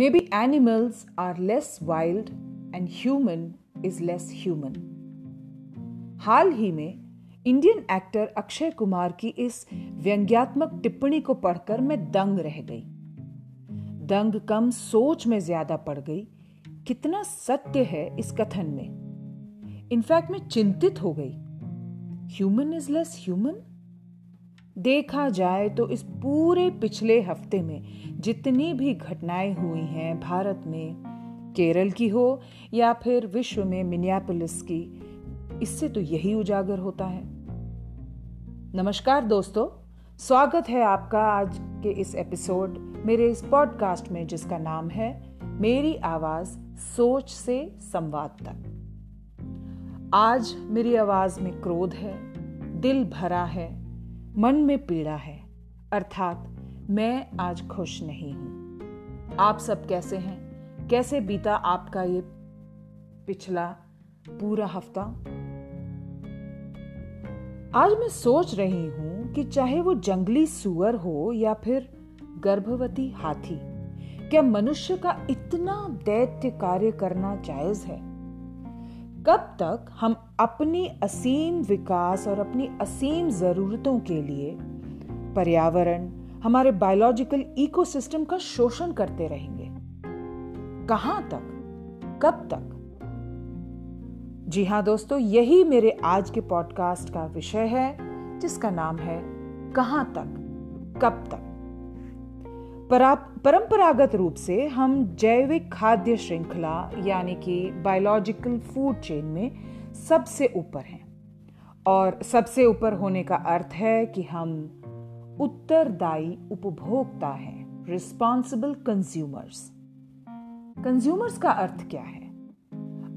Maybe animals are less wild and human is less human. हाल ही में Indian actor Akshay Kumar की इस व्यंग्यात्मक टिप्पणी को पढ़कर मैं दंग रह गई। दंग कम सोच में ज़्यादा पड़ गई। कितना सत्य है इस कथन में। इनफैक्ट मैं चिंतित हो गई। ह्यूमन इज़ लेस ह्यूमन देखा जाए तो इस पूरे पिछले हफ़्ते में जितनी भी घटनाएँ हुई हैं भारत में, केरल की हो या फिर विश्व में मिनियापोलिस की, इससे तो यही उजागर होता है। नमस्कार दोस्तों, स्वागत है आपका आज के इस एपिसोड मेरे इस पॉडकास्ट में जिसका नाम है मेरी आवाज़ सोच से संवाद तक। आज मेरी आवाज़ में क्रोध है, दिल भरा है मन में पीड़ा है, अर्थात मैं आज खुश नहीं हूँ। आप सब कैसे हैं? कैसे बीता आपका ये पिछला पूरा हफ़्ता? आज मैं सोच रही हूँ कि चाहे वो जंगली सुअर हो या फिर गर्भवती हाथी, क्या मनुष्य का इतना दैत्य कार्य करना जायज़ है? कब तक हम अपनी असीम विकास और अपनी असीम जरूरतों के लिए पर्यावरण, हमारे बायोलॉजिकल इकोसिस्टम का शोषण करते रहेंगे? कहाँ तक? कब तक? जी हाँ दोस्तों, यही मेरे आज के पॉडकास्ट का विषय है, जिसका नाम है कहाँ तक? कब तक? परंपरागत रूप से हम जैविक खाद्य श्रृंखला, यानी कि बायोलॉजिकल फ़ूड चेन में सबसे ऊपर हैं। और सबसे ऊपर होने का अर्थ है कि हम उत्तरदायी उपभोक्ता हैं रिस्पॉन्सिबल कंज्यूमर्स कंज्यूमर्स का अर्थ क्या है?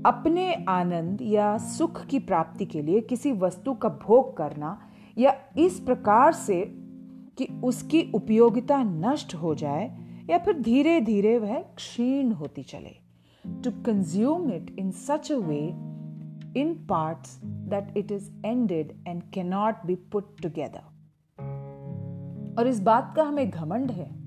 अपने आनंद या सुख की प्राप्ति के लिए किसी वस्तु का भोग करना या इस प्रकार से कि उसकी उपयोगिता नष्ट हो जाए या फिर धीरे धीरे वह क्षीण होती चले। To consume it in such a way in parts that it is ended and cannot be put together और इस बात का हमें घमंड है।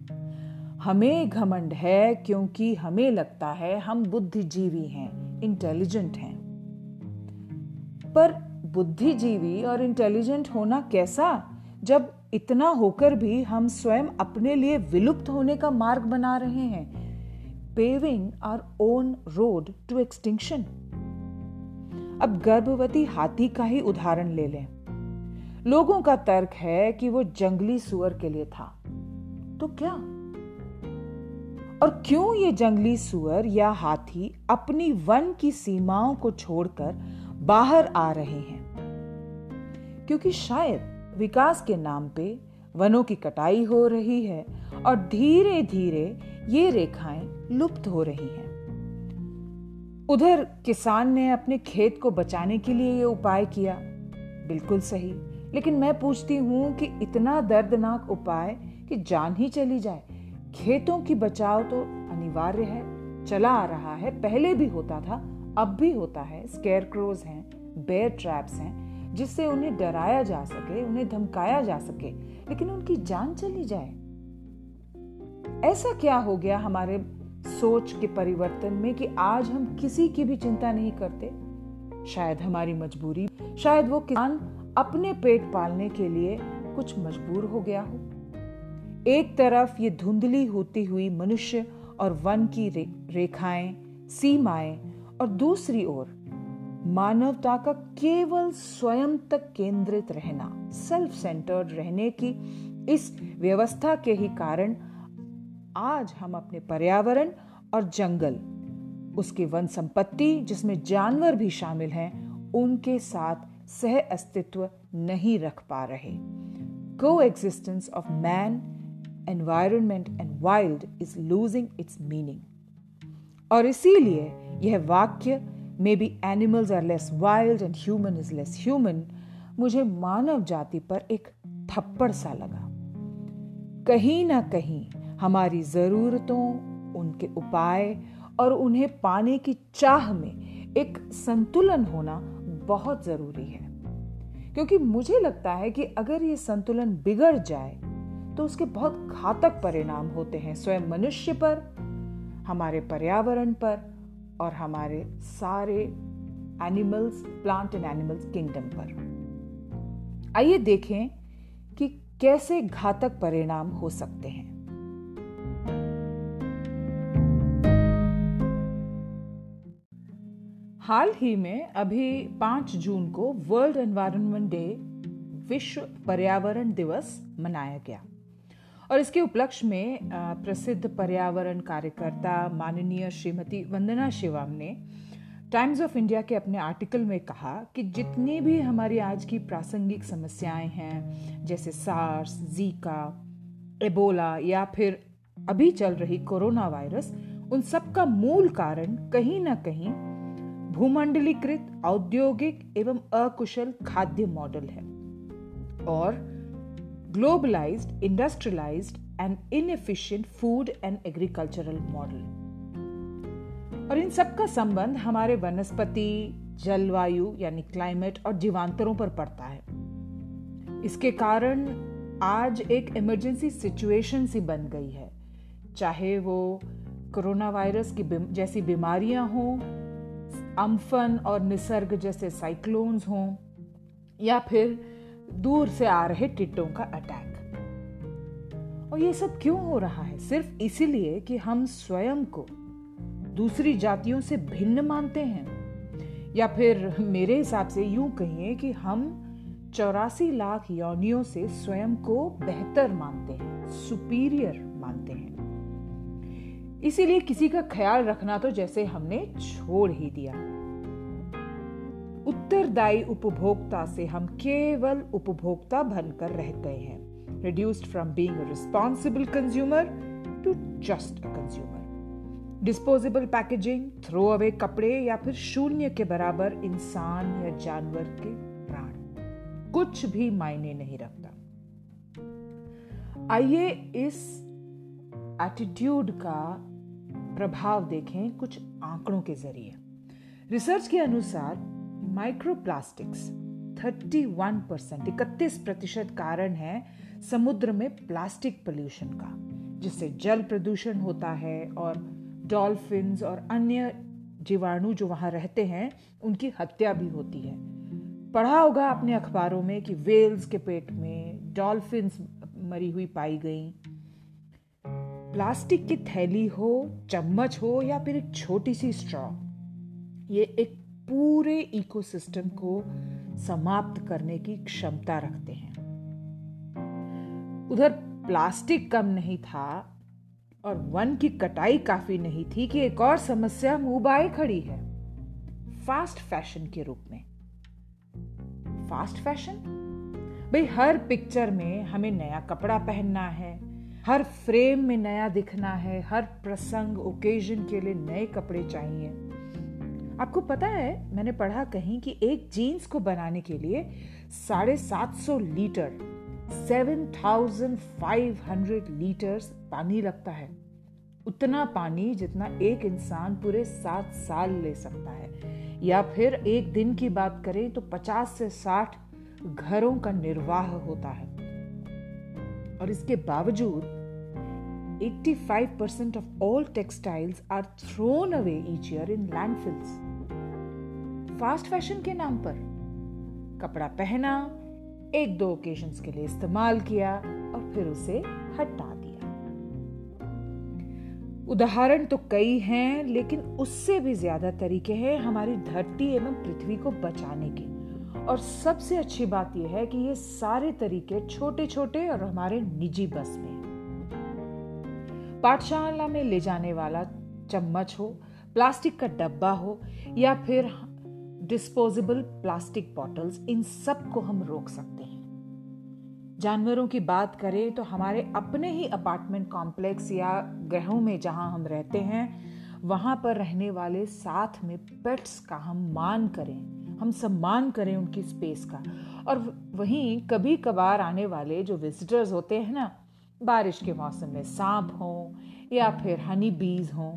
हमें घमंड है क्योंकि हमें लगता है हम बुद्धिजीवी हैं इंटेलिजेंट हैं। पर बुद्धिजीवी और इंटेलिजेंट होना कैसा? जब इतना होकर भी हम स्वयं अपने लिए विलुप्त होने का मार्ग बना रहे हैं। Paving our own road to extinction अब गर्भवती हाथी का ही उदाहरण ले लें। लोगों का तर्क है कि वो जंगली सुअर के लिए था। तो क्या? और क्यों ये जंगली सुअर या हाथी अपनी वन की सीमाओं को छोड़कर बाहर आ रहे हैं? क्योंकि शायद विकास के नाम पे वनों की कटाई हो रही है और धीरे धीरे ये रेखाएँ लुप्त हो रही हैं। उधर किसान ने अपने खेत को बचाने के लिए ये उपाय किया। बिल्कुल सही, लेकिन मैं पूछती हूँ कि इतना दर्दनाक उपाय कि जान ही चली जाए। खेतों की बचाव तो अनिवार्य है, चला आ रहा है, पहले भी होता था, अब भी होता है। स्केयर क्रोज हैं बेयर ट्रैप्स हैं जिससे उन्हें डराया जा सके उन्हें धमकाया जा सके लेकिन उनकी जान चली जाए। ऐसा क्या हो गया हमारे सोच के परिवर्तन में कि आज हम किसी की भी चिंता नहीं करते? शायद हमारी मजबूरी शायद वो किसान अपने पेट पालने के लिए कुछ मजबूर हो गया हो। एक तरफ़ ये धुंधली होती हुई मनुष्य और वन की रे, रेखाएँ सीमाएँ और दूसरी ओर मानवता का केवल स्वयं तक केंद्रित रहना सेल्फ सेंटर्ड रहने की इस व्यवस्था के ही कारण आज हम अपने पर्यावरण और जंगल, उसकी वन संपत्ति जिसमें जानवर भी शामिल हैं, उनके साथ सह अस्तित्व नहीं रख पा रहे। Coexistence of man environment and wild is losing its meaning और इसीलिए यह वाक्य may be animals are less wild and human is less human मुझे मानव जाति पर एक थप्पड़ सा लगा। कहीं ना कहीं हमारी जरूरतों, उनके उपाय और उन्हें पाने की चाह में एक संतुलन होना बहुत ज़रूरी है। क्योंकि मुझे लगता है कि अगर ये संतुलन बिगड़ जाए तो उसके बहुत घातक परिणाम होते हैं स्वयं मनुष्य पर, हमारे पर्यावरण पर और हमारे सारे animals plant and animals kingdom पर। आइए देखें कि कैसे घातक परिणाम हो सकते हैं। हाल ही में अभी पाँच जून को वर्ल्ड एनवायरनमेंट डे विश्व पर्यावरण दिवस मनाया गया। और इसके उपलक्ष्य में प्रसिद्ध पर्यावरण कार्यकर्ता माननीय श्रीमती वंदना शिवम ने टाइम्स ऑफ़ इंडिया के अपने आर्टिकल में कहा कि जितनी भी हमारी आज की प्रासंगिक समस्याएँ हैं, जैसे सार्स, जीका, एबोला या फिर अभी चल रही कोरोना वायरस, उन सब का मूल कारण कहीं ना कहीं भूमंडलीकृत औद्योगिक एवं अकुशल खाद्य मॉडल है। और globalised industrialised and inefficient food and agricultural model और इन सब का संबंध हमारे वनस्पति, जलवायु, यानी क्लाइमेट और जीवांतरों पर पड़ता है। इसके कारण आज एक इमरजेंसी सिचुएशन सी बन गई है। चाहे वो कोरोना वायरस की जैसी बीमारियाँ हों, अम्फन और निसर्ग जैसे साइक्लोन्स हों, या फिर दूर से आ रहे टिट्टों का अटैक। और ये सब क्यों हो रहा है? सिर्फ़ इसीलिए कि हम स्वयं को दूसरी जातियों से भिन्न मानते हैं। या फिर मेरे हिसाब से यूँ कहिए कि हम चौरासी लाख यौनियों से स्वयं को बेहतर मानते हैं, सुपीरियर मानते हैं। इसीलिए किसी का ख्याल रखना तो जैसे हमने छोड़ ही दिया। उत्तरदायी उपभोक्ता से हम केवल उपभोक्ता बनकर रह गए हैं reduced from being responsible consumer to just a consumer disposable packaging throw away कपड़े या फिर शून्य के बराबर इंसान या जानवर के प्राण। कुछ भी मायने नहीं रखता। आइए इस एटीट्यूड का प्रभाव देखें कुछ आंकड़ों के ज़रिए। रिसर्च के अनुसार माइक्रोप्लास्टिक्स 31 परसेंट इकतीस प्रतिशत कारण है समुद्र में प्लास्टिक पोल्यूशन का, जिससे जल प्रदूषण होता है और डॉल्फिन और अन्य जीवाणु जो वहाँ रहते हैं, उनकी हत्या भी होती है। पढ़ा होगा अपने अखबारों में कि वेल्स के पेट में डॉल्फिन मरी हुई पाई गई। प्लास्टिक की थैली हो, चम्मच हो या फिर एक छोटी सी स्ट्रॉ ये एक पूरे इकोसिस्टम को समाप्त करने की क्षमता रखते हैं। उधर प्लास्टिक कम नहीं था और वन की कटाई काफ़ी नहीं थी कि एक और समस्या मुँह खड़ी है फास्ट फ़ैशन के रूप में। फास्ट फ़ैशन भाई, हर पिक्चर में हमें नया कपड़ा पहनना है, हर फ्रेम में नया दिखना है, हर प्रसंग ओकेजन के लिए नए कपड़े चाहिए। आपको पता है, मैंने पढ़ा कहीं कि एक जीन्स को बनाने के लिए साढ़े सात सौ litre seven thousand five hundred litre पानी लगता है। उतना पानी जितना एक इंसान पूरे सात साल ले सकता है। या फिर एक दिन की बात करें तो पचास से साठ घरों का निर्वाह होता है। और इसके बावजूद 85% of all textiles are thrown away each year in landfills. Fast fashion के नाम पर। कपड़ा पहना, एक दो ओकेजन्स के लिए इस्तेमाल किया और फिर उसे हटा दिया। उदाहरण तो कई हैं, लेकिन उससे भी ज़्यादा तरीके हैं हमारी धरती एवं पृथ्वी को बचाने के। और सबसे अच्छी बात यह है कि ये सारे तरीके छोटे छोटे और हमारे निजी बस में पाठशाला में ले जाने वाला चम्मच हो, प्लास्टिक का डब्बा हो, या फिर डिस्पोजेबल प्लास्टिक बॉटल्स इन सबको हम रोक सकते हैं। जानवरों की बात करें तो हमारे अपने ही अपार्टमेंट कॉम्प्लेक्स या ग्रहों में जहाँ हम रहते हैं, वहाँ पर रहने वाले साथ में पेट्स का हम मान करें। हम सम्मान करें उनकी स्पेस का। और वहीं कभी कभार आने वाले जो विजिटर्स होते हैं ना, बारिश के मौसम में सांप हों या फिर हनी बीज हों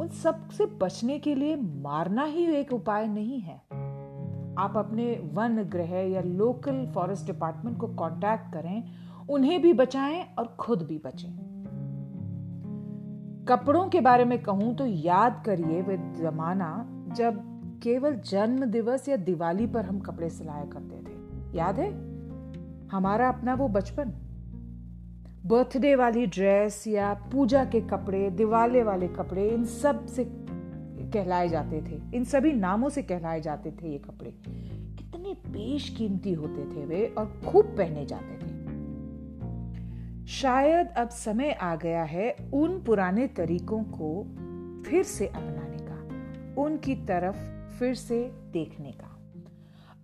उन सबसे बचने के लिए मारना ही एक उपाय नहीं है। आप अपने वन ग्रह या लोकल फॉरेस्ट डिपार्टमेंट को कांटेक्ट करें, उन्हें भी बचाएँ और खुद भी बचें। कपड़ों के बारे में कहूँ तो याद करिए वह जमाना जब केवल जन्म दिवस या दिवाली पर हम कपड़े सिलाया करते थे। याद है? हमारा अपना वो बचपन। बर्थडे वाली ड्रेस या पूजा के कपड़े, दिवाले वाले कपड़े, इन सबसे कहलाए जाते थे। इन सभी नामों से कहलाए जाते थे ये कपड़े। कितने पेश कीमती होते थे वे और खूब पहने जाते थे। शायद अब समय आ गया है उन पुराने तरीकों को फिर से अपनाने का, उनकी तरफ़ फिर से देखने का।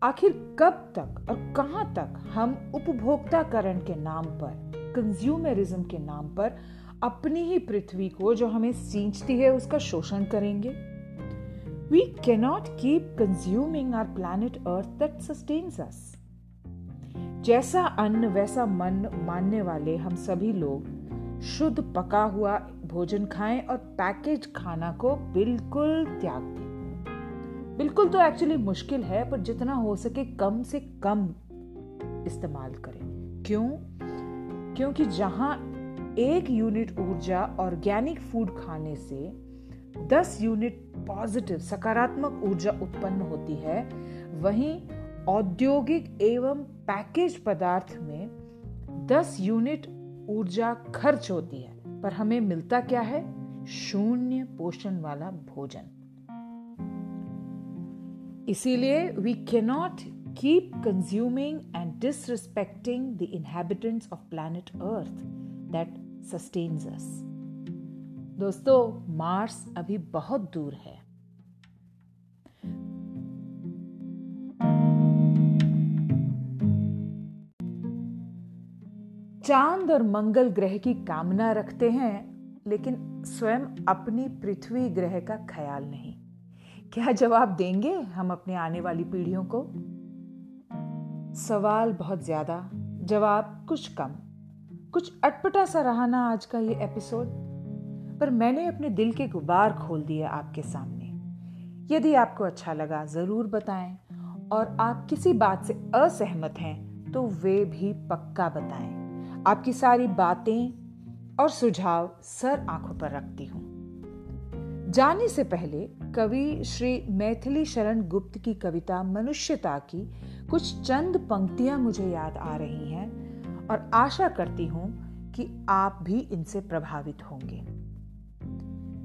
आखिर कब तक और कहाँ तक हम उपभोक्ताकरण के नाम पर कंज्यूमरिज्म के नाम पर अपनी ही पृथ्वी को जो हमें सींचती है, उसका शोषण करेंगे। We cannot keep consuming our planet earth that sustains us जैसा अन्न, वैसा मन मानने वाले हम सभी लोग शुद्ध पका हुआ भोजन खाएँ और पैकेज खाना को बिल्कुल त्याग दें। बिल्कुल तो एक्चुअली मुश्किल है, पर जितना हो सके कम से कम इस्तेमाल करें। क्यों? क्योंकि जहाँ एक यूनिट ऊर्जा ऑर्गेनिक फ़ूड खाने से 10 यूनिट पॉजिटिव सकारात्मक ऊर्जा उत्पन्न होती है, वहीं औद्योगिक एवं पैकेज पदार्थ में 10 यूनिट ऊर्जा खर्च होती है। पर हमें मिलता क्या है? शून्य पोषण वाला भोजन। इसीलिए we cannot keep consuming and disrespecting the inhabitants of planet earth that sustains us दोस्तों मार्स अभी बहुत दूर है। चाँद और मंगल ग्रह की कामना रखते हैं, लेकिन स्वयं अपनी पृथ्वी ग्रह का ख्याल नहीं। क्या जवाब देंगे हम अपने आने वाली पीढ़ियों को? सवाल बहुत ज़्यादा, जवाब कुछ कम। कुछ अटपटा सा रहा ना आज का ये एपिसोड। पर मैंने अपने दिल के गुबार खोल दिए आपके सामने। यदि आपको अच्छा लगा, ज़रूर बताएँ। और आप किसी बात से असहमत हैं तो वे भी पक्का बताएँ। आपकी सारी बातें और सुझाव सर आँखों पर रखती हूँ। जाने से पहले कवि श्री मैथिली शरण गुप्त की कविता मनुष्यता की कुछ चंद पंक्तियाँ मुझे याद आ रही हैं और आशा करती हूँ कि आप भी इनसे प्रभावित होंगे।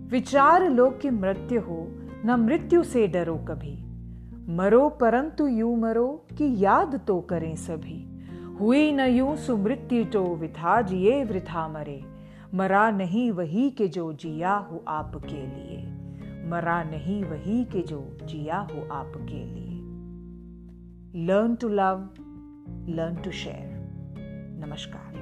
विचार लो कि मृत्यु हो, न मृत्यु से डरो कभी। मरो परंतु यू मरो कि याद तो करें सभी। हुई न यूँ सुमृत्यु तो विथा जिए वृथा मरे। मरा नहीं वही के जो जिया हो आपके लिए। मरा नहीं वही के जो जिया हो आपके लिए। Learn to love learn to share नमस्कार।